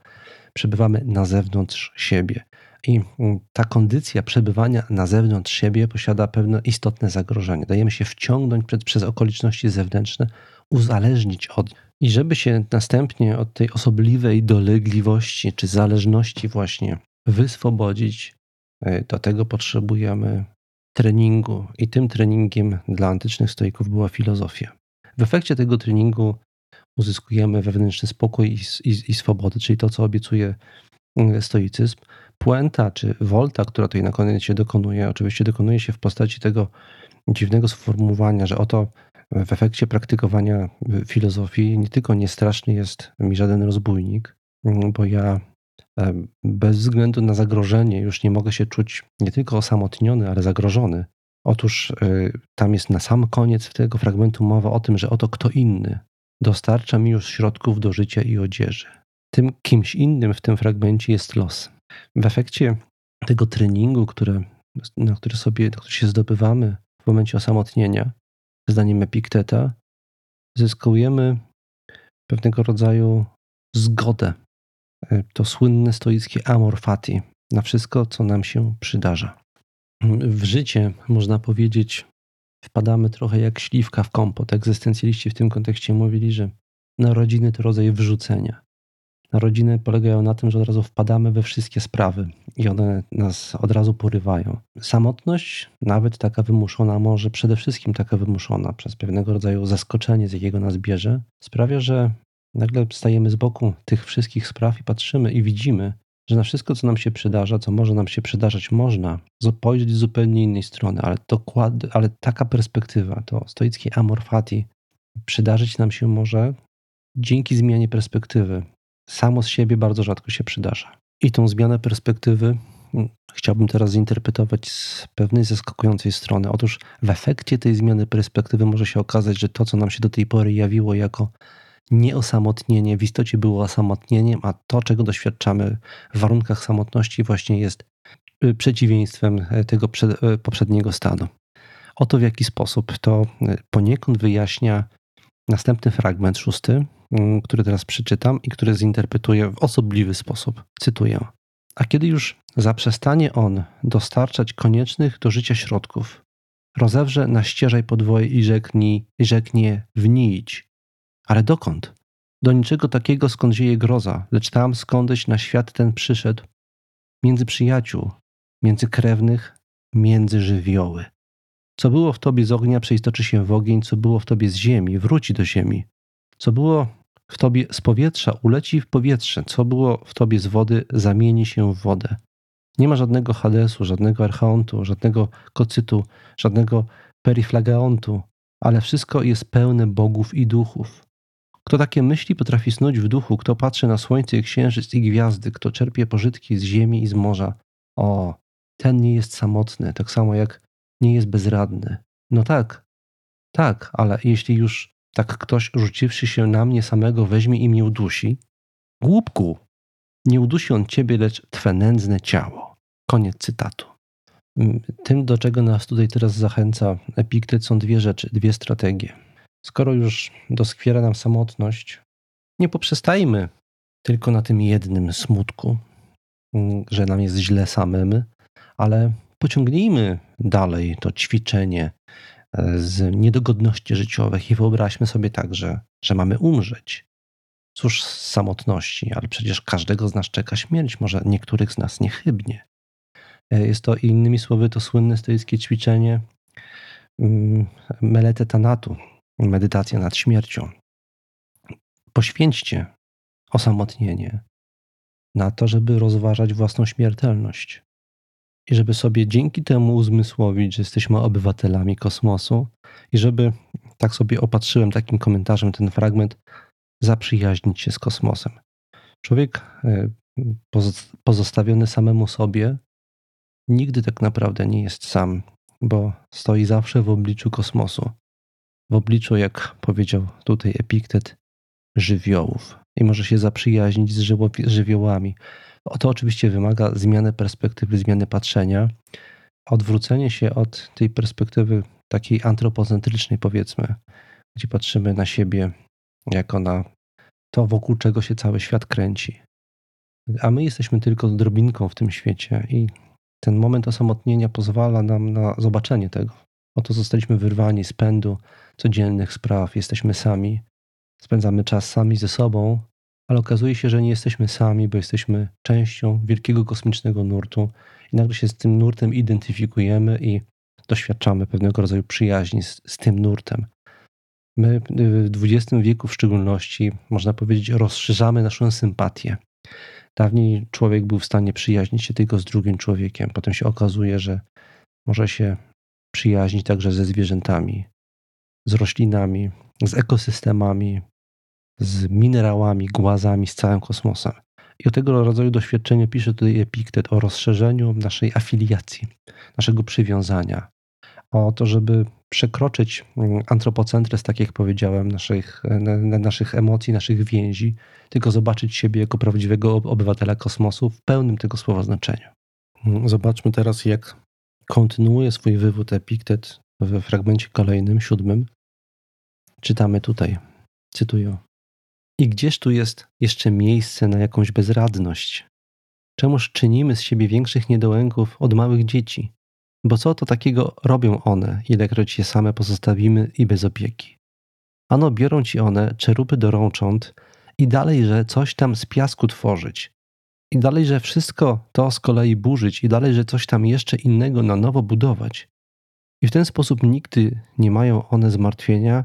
przebywamy na zewnątrz siebie. I mm, ta kondycja przebywania na zewnątrz siebie posiada pewne istotne zagrożenie. Dajemy się wciągnąć przed, przez okoliczności zewnętrzne, uzależnić od. I żeby się następnie od tej osobliwej dolegliwości czy zależności właśnie wyswobodzić, e, do tego potrzebujemy treningu. I tym treningiem dla antycznych stoików była filozofia. W efekcie tego treningu uzyskujemy wewnętrzny spokój i, i, i swobodę, czyli to, co obiecuje mm, stoicyzm. Puenta czy volta, która tutaj na koniec się dokonuje, oczywiście dokonuje się w postaci tego dziwnego sformułowania, że oto w efekcie praktykowania y, filozofii nie tylko nie straszny jest mi żaden rozbójnik, mm, bo ja bez względu na zagrożenie już nie mogę się czuć nie tylko osamotniony, ale zagrożony. Otóż y, tam jest na sam koniec tego fragmentu mowa o tym, że oto kto inny dostarcza mi już środków do życia i odzieży. Tym kimś innym w tym fragmencie jest los. W efekcie tego treningu, które, na który sobie na który się zdobywamy w momencie osamotnienia, zdaniem Epikteta, zyskujemy pewnego rodzaju zgodę. Y, to słynne stoickie amor fati na wszystko, co nam się przydarza w życie, można powiedzieć, wpadamy trochę jak śliwka w kompot. Egzystencjaliści w tym kontekście mówili, że narodziny to rodzaj wrzucenia. Narodziny polegają na tym, że od razu wpadamy we wszystkie sprawy i one nas od razu porywają. Samotność, nawet taka wymuszona, może przede wszystkim taka wymuszona przez pewnego rodzaju zaskoczenie, z jakiego nas bierze, sprawia, że nagle stajemy z boku tych wszystkich spraw i patrzymy i widzimy, że na wszystko, co nam się przydarza, co może nam się przydarzać, można spojrzeć z zupełnie innej strony, ale, dokładnie, ale taka perspektywa, to stoickie amor fati, przydarzyć nam się może dzięki zmianie perspektywy. Samo z siebie bardzo rzadko się przydarza. I tą zmianę perspektywy mm, chciałbym teraz zinterpretować z pewnej zaskakującej strony. Otóż w efekcie tej zmiany perspektywy może się okazać, że to, co nam się do tej pory jawiło jako nieosamotnienie, w istocie było osamotnieniem, a to, czego doświadczamy w warunkach samotności, właśnie jest y, przeciwieństwem e, tego e, poprzedniego stanu. Oto w jaki sposób to e, poniekąd wyjaśnia następny fragment, szósty, mm, który teraz przeczytam i który zinterpretuję w osobliwy sposób. Cytuję. A kiedy już zaprzestanie on dostarczać koniecznych do życia środków, rozewrze na ścieżaj podwoje i rzeknie, rzeknie wnić, ale dokąd? Do niczego takiego, skąd zieje groza, lecz tam, skądś na świat ten przyszedł, między przyjaciół, między krewnych, między żywioły. Co było w tobie z ognia, przeistoczy się w ogień, co było w tobie z ziemi, wróci do ziemi. Co było w tobie z powietrza, uleci w powietrze, co było w tobie z wody, zamieni się w wodę. Nie ma żadnego Hadesu, żadnego Archaontu, żadnego Kocytu, żadnego Periflagaontu, ale wszystko jest pełne bogów i duchów. Kto takie myśli potrafi snuć w duchu, kto patrzy na słońce księżyc i gwiazdy, kto czerpie pożytki z ziemi i z morza. O, ten nie jest samotny, tak samo jak nie jest bezradny. No tak, tak, ale jeśli już tak ktoś rzuciwszy się na mnie samego weźmie i mnie udusi, głupku, nie udusi on ciebie, lecz twe nędzne ciało. Koniec cytatu. Mm, tym, do czego nas tutaj teraz zachęca Epiktet, są dwie rzeczy, dwie strategie. Skoro już doskwiera nam samotność, nie poprzestajmy tylko na tym jednym smutku, mm, że nam jest źle samym, ale pociągnijmy dalej to ćwiczenie e, z niedogodności życiowych i wyobraźmy sobie także, że mamy umrzeć. Cóż z samotności, ale przecież każdego z nas czeka śmierć, może niektórych z nas niechybnie. E, jest to innymi słowy to słynne stoickie ćwiczenie mm, melete tanatu, medytacja nad śmiercią. Poświęćcie osamotnienie na to, żeby rozważać własną śmiertelność i żeby sobie dzięki temu uzmysłowić, że jesteśmy obywatelami kosmosu i żeby, tak sobie opatrzyłem takim komentarzem ten fragment, zaprzyjaźnić się z kosmosem. Człowiek e, pozostawiony samemu sobie nigdy tak naprawdę nie jest sam, bo stoi zawsze w obliczu kosmosu w obliczu, jak powiedział tutaj Epiktet, żywiołów i może się zaprzyjaźnić z żywiołami. To oczywiście wymaga zmiany perspektywy, zmiany patrzenia, odwrócenie się od tej perspektywy takiej antropocentrycznej, powiedzmy, gdzie patrzymy na siebie jako na to, wokół czego się cały świat kręci. A my jesteśmy tylko drobinką w tym świecie i ten moment osamotnienia pozwala nam na zobaczenie tego. Oto zostaliśmy wyrwani z pędu codziennych spraw, jesteśmy sami, spędzamy czas sami ze sobą, ale okazuje się, że nie jesteśmy sami, bo jesteśmy częścią wielkiego kosmicznego nurtu i nagle się z tym nurtem identyfikujemy i doświadczamy pewnego rodzaju przyjaźni z, z tym nurtem. My w XX wieku w szczególności, można powiedzieć, rozszerzamy naszą sympatię. Dawniej człowiek był w stanie przyjaźnić się tylko z drugim człowiekiem. Potem się okazuje, że może się przyjaźnić także ze zwierzętami, z roślinami, z ekosystemami, z minerałami, głazami, z całym kosmosem. I o tego rodzaju doświadczeniu pisze tutaj Epiktet o rozszerzeniu naszej afiliacji, naszego przywiązania, o to, żeby przekroczyć mm, antropocentryzm, tak jak powiedziałem, naszych, naszych emocji, naszych więzi, tylko zobaczyć siebie jako prawdziwego obywatela kosmosu w pełnym tego słowa znaczeniu. Zobaczmy teraz, jak kontynuuje swój wywód Epiktet w fragmencie kolejnym, siódmym. Czytamy tutaj, cytuję. I gdzież tu jest jeszcze miejsce na jakąś bezradność? Czemuż czynimy z siebie większych niedołęgów od małych dzieci? Bo co to takiego robią one, ilekroć je same pozostawimy i bez opieki? Ano biorą ci one czerupy do rącząt i dalej, że coś tam z piasku tworzyć, i dalej, że wszystko to z kolei burzyć, i dalej, że coś tam jeszcze innego na nowo budować. I w ten sposób nigdy nie mają one zmartwienia,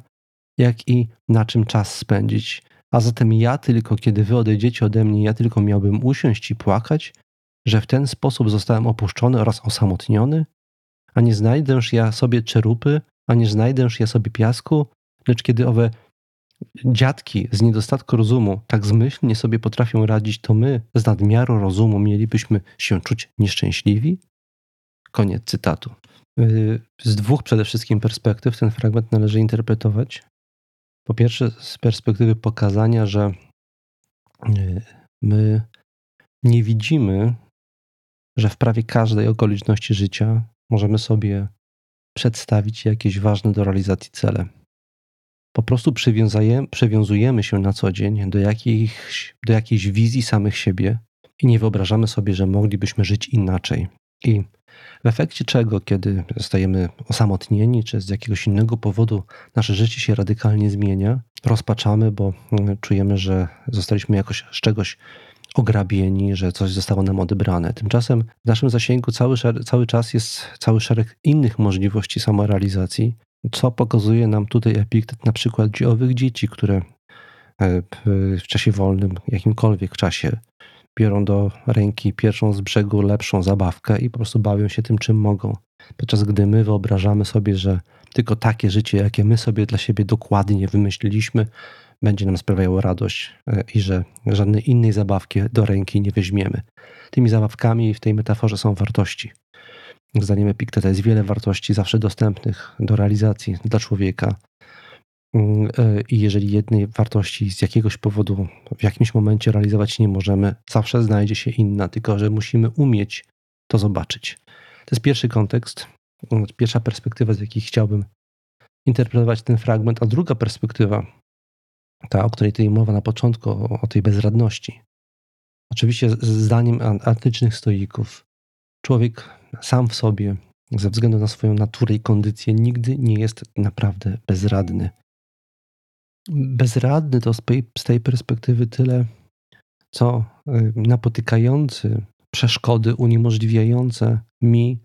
jak i na czym czas spędzić, A zatem ja tylko, kiedy wy odejdziecie ode mnie, ja tylko miałbym usiąść i płakać, że w ten sposób zostałem opuszczony oraz osamotniony? A nie znajdę ja sobie czerupy, a nie znajdę ja sobie piasku? Lecz kiedy owe dziadki z niedostatku rozumu tak zmyślnie sobie potrafią radzić, to my z nadmiaru rozumu mielibyśmy się czuć nieszczęśliwi? Koniec cytatu. Y, z dwóch przede wszystkim perspektyw ten fragment należy interpretować. Po pierwsze, z perspektywy pokazania, że y, my nie widzimy, że w prawie każdej okoliczności życia możemy sobie przedstawić jakieś ważne do realizacji cele. Po prostu przywiązujemy się na co dzień do, jakichś, do jakiejś wizji samych siebie i nie wyobrażamy sobie, że moglibyśmy żyć inaczej. I w efekcie czego, kiedy zostajemy osamotnieni, czy z jakiegoś innego powodu nasze życie się radykalnie zmienia, rozpaczamy, bo mm, czujemy, że zostaliśmy jakoś z czegoś ograbieni, że coś zostało nam odebrane. Tymczasem w naszym zasięgu cały, cały czas jest cały szereg innych możliwości samorealizacji, co pokazuje nam tutaj Epiktet na przykład owych dzieci, które e, w czasie wolnym, jakimkolwiek czasie, biorą do ręki pierwszą z brzegu lepszą zabawkę i po prostu bawią się tym, czym mogą. Podczas gdy my wyobrażamy sobie, że tylko takie życie, jakie my sobie dla siebie dokładnie wymyśliliśmy, będzie nam sprawiało radość e, i że żadnej innej zabawki do ręki nie weźmiemy. Tymi zabawkami w tej metaforze są wartości. Zdaniem Epikteta jest wiele wartości zawsze dostępnych do realizacji dla człowieka. Mm, e, I jeżeli jednej wartości z jakiegoś powodu w jakimś momencie realizować nie możemy, zawsze znajdzie się inna, tylko że musimy umieć to zobaczyć. To jest pierwszy kontekst, mm, pierwsza perspektywa, z jakiej chciałbym interpretować ten fragment, a druga perspektywa, ta, o której tutaj mowa na początku, o, tej bezradności. Oczywiście, zdaniem antycznych stoików, człowiek sam w sobie, ze względu na swoją naturę i kondycję, nigdy nie jest naprawdę bezradny. Bezradny to z tej perspektywy tyle, co y, napotykający przeszkody uniemożliwiające mi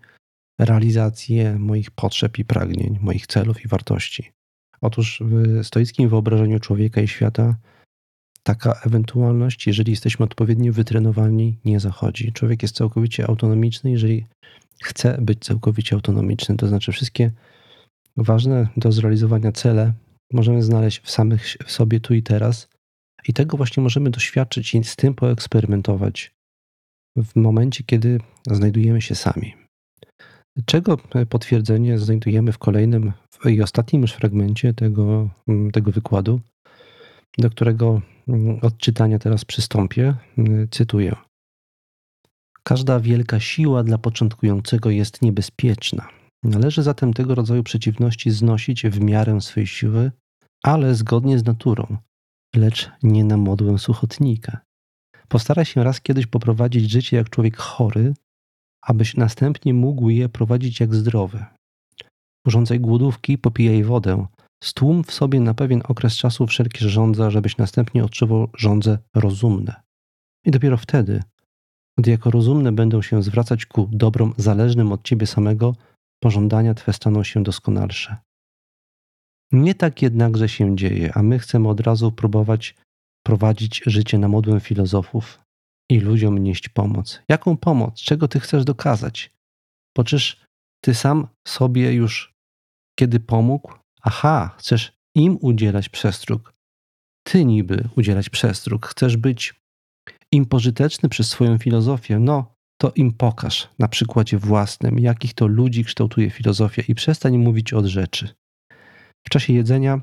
realizację moich potrzeb i pragnień, moich celów i wartości. Otóż w stoickim wyobrażeniu człowieka i świata taka ewentualność, jeżeli jesteśmy odpowiednio wytrenowani, nie zachodzi. Człowiek jest całkowicie autonomiczny, jeżeli chce być całkowicie autonomiczny. To znaczy, wszystkie ważne do zrealizowania cele możemy znaleźć w samych w sobie tu i teraz. I tego właśnie możemy doświadczyć i z tym poeksperymentować w momencie, kiedy znajdujemy się sami. Czego potwierdzenie znajdujemy w kolejnym i ostatnim już fragmencie tego, tego wykładu, do którego odczytania teraz przystąpię. Cytuję. Każda wielka siła dla początkującego jest niebezpieczna. Należy zatem tego rodzaju przeciwności znosić w miarę swej siły, ale zgodnie z naturą, lecz nie na modłę suchotnika. Postaraj się raz kiedyś poprowadzić życie jak człowiek chory, abyś następnie mógł je prowadzić jak zdrowy. Urządzaj głodówki, popijaj wodę. Stłum w sobie na pewien okres czasu wszelkie żądza, żebyś następnie odczuwał żądze rozumne. I dopiero wtedy, gdy jako rozumne będą się zwracać ku dobrom zależnym od ciebie samego, pożądania twe staną się doskonalsze. Nie tak jednakże się dzieje, a my chcemy od razu próbować prowadzić życie na modłę filozofów i ludziom nieść pomoc. Jaką pomoc? Czego ty chcesz dokazać? Bo czyż ty sam sobie już kiedy pomógł? Aha, chcesz im udzielać przestróg. Ty niby udzielać przestróg. Chcesz być im pożyteczny przez swoją filozofię. No, to im pokaż na przykładzie własnym, jakich to ludzi kształtuje filozofia i przestań mówić od rzeczy. W czasie jedzenia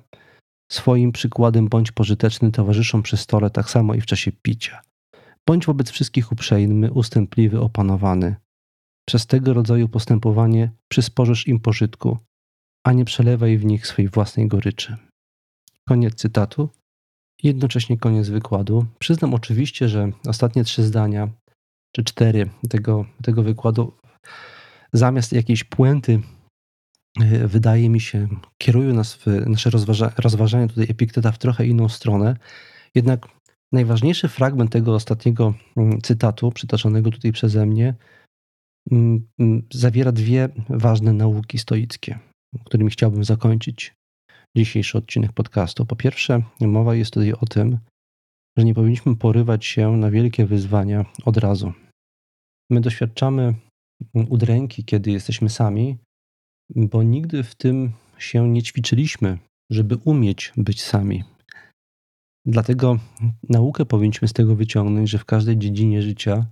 swoim przykładem bądź pożyteczny towarzyszom przy stole, tak samo i w czasie picia. Bądź wobec wszystkich uprzejmy, ustępliwy, opanowany. Przez tego rodzaju postępowanie przysporzysz im pożytku, a nie przelewaj w nich swojej własnej goryczy. Koniec cytatu. Jednocześnie koniec wykładu. Przyznam oczywiście, że ostatnie trzy zdania, czy cztery tego, tego wykładu, zamiast jakiejś puenty, wydaje mi się, kierują nas w nasze rozważa, rozważania tutaj Epikteta w trochę inną stronę. Jednak najważniejszy fragment tego ostatniego mm, cytatu, przytaczonego tutaj przeze mnie, mm, mm, zawiera dwie ważne nauki stoickie którymi chciałbym zakończyć dzisiejszy odcinek podcastu. Po pierwsze, mowa jest tutaj o tym, że nie powinniśmy porywać się na wielkie wyzwania od razu. My doświadczamy udręki, kiedy jesteśmy sami, bo nigdy w tym się nie ćwiczyliśmy, żeby umieć być sami. Dlatego naukę powinniśmy z tego wyciągnąć, że w każdej dziedzinie życia,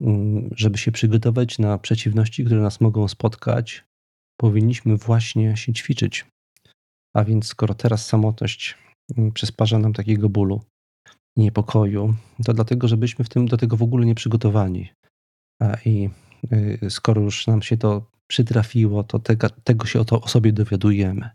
mm, żeby się przygotować na przeciwności, które nas mogą spotkać, powinniśmy właśnie się ćwiczyć. A więc, skoro teraz samotność mm, przysparza nam takiego bólu, niepokoju, to dlatego, żebyśmy w tym do tego w ogóle nie przygotowani. I y, skoro już nam się to przytrafiło, to tego, tego się o, to, o sobie dowiadujemy.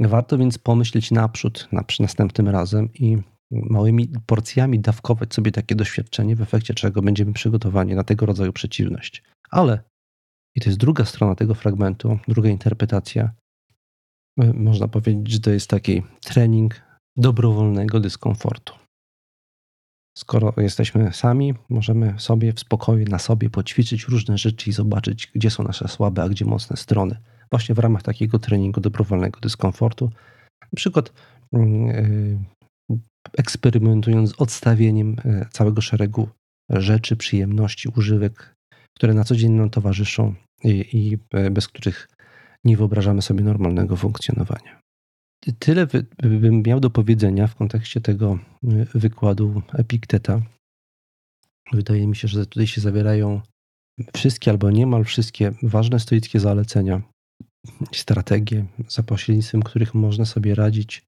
Warto więc pomyśleć naprzód, na, następnym razem i małymi porcjami dawkować sobie takie doświadczenie, w efekcie czego będziemy przygotowani na tego rodzaju przeciwność. Ale, i to jest druga strona tego fragmentu, druga interpretacja, y, można powiedzieć, że to jest taki trening dobrowolnego dyskomfortu. Skoro jesteśmy sami, możemy sobie w spokoju na sobie poćwiczyć różne rzeczy i zobaczyć, gdzie są nasze słabe, a gdzie mocne strony. Właśnie w ramach takiego treningu dobrowolnego dyskomfortu. Na przykład yy, eksperymentując z odstawieniem yy, całego szeregu rzeczy, przyjemności, używek, które na co dzień nam towarzyszą i, yy, bez których nie wyobrażamy sobie normalnego funkcjonowania. Tyle bym miał do powiedzenia w kontekście tego y, wykładu Epikteta. Wydaje mi się, że tutaj się zawierają wszystkie albo niemal wszystkie ważne stoickie zalecenia, strategie, za pośrednictwem których można sobie radzić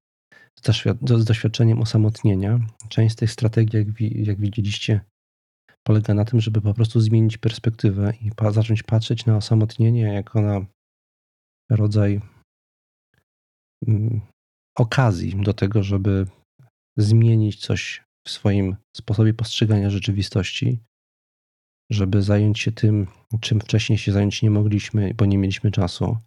z doświadczeniem osamotnienia. Część z tych strategii, jak, jak widzieliście, polega na tym, żeby po prostu zmienić perspektywę i zacząć patrzeć na osamotnienie jako na rodzaj okazji do tego, żeby zmienić coś w swoim sposobie postrzegania rzeczywistości, żeby zająć się tym, czym wcześniej się zająć nie mogliśmy, bo nie mieliśmy czasu,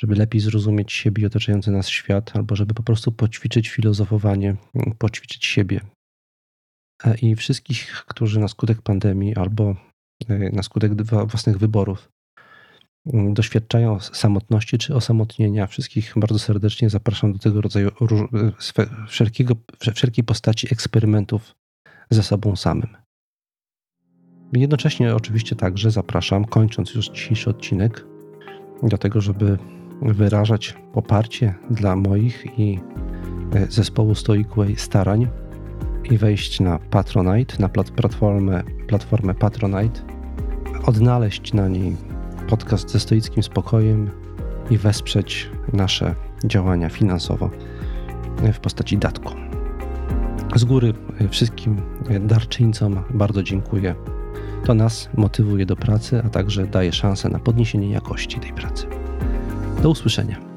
żeby lepiej zrozumieć siebie i otaczający nas świat, albo żeby po prostu poćwiczyć filozofowanie, poćwiczyć siebie. E, I wszystkich, którzy na skutek pandemii albo e, na skutek własnych wyborów doświadczają samotności czy osamotnienia. Wszystkich bardzo serdecznie zapraszam do tego rodzaju wszelkiego, wszelkiej postaci eksperymentów ze sobą samym. Jednocześnie oczywiście także zapraszam, kończąc już dzisiejszy odcinek, do tego, żeby wyrażać poparcie dla moich i e, zespołu Stoic Way starań i wejść na Patronite, na platformę, platformę Patronite, odnaleźć na niej podcast ze stoickim spokojem i wesprzeć nasze działania finansowo w postaci datku. Z góry wszystkim darczyńcom bardzo dziękuję. To nas motywuje do pracy, a także daje szansę na podniesienie jakości tej pracy. Do usłyszenia.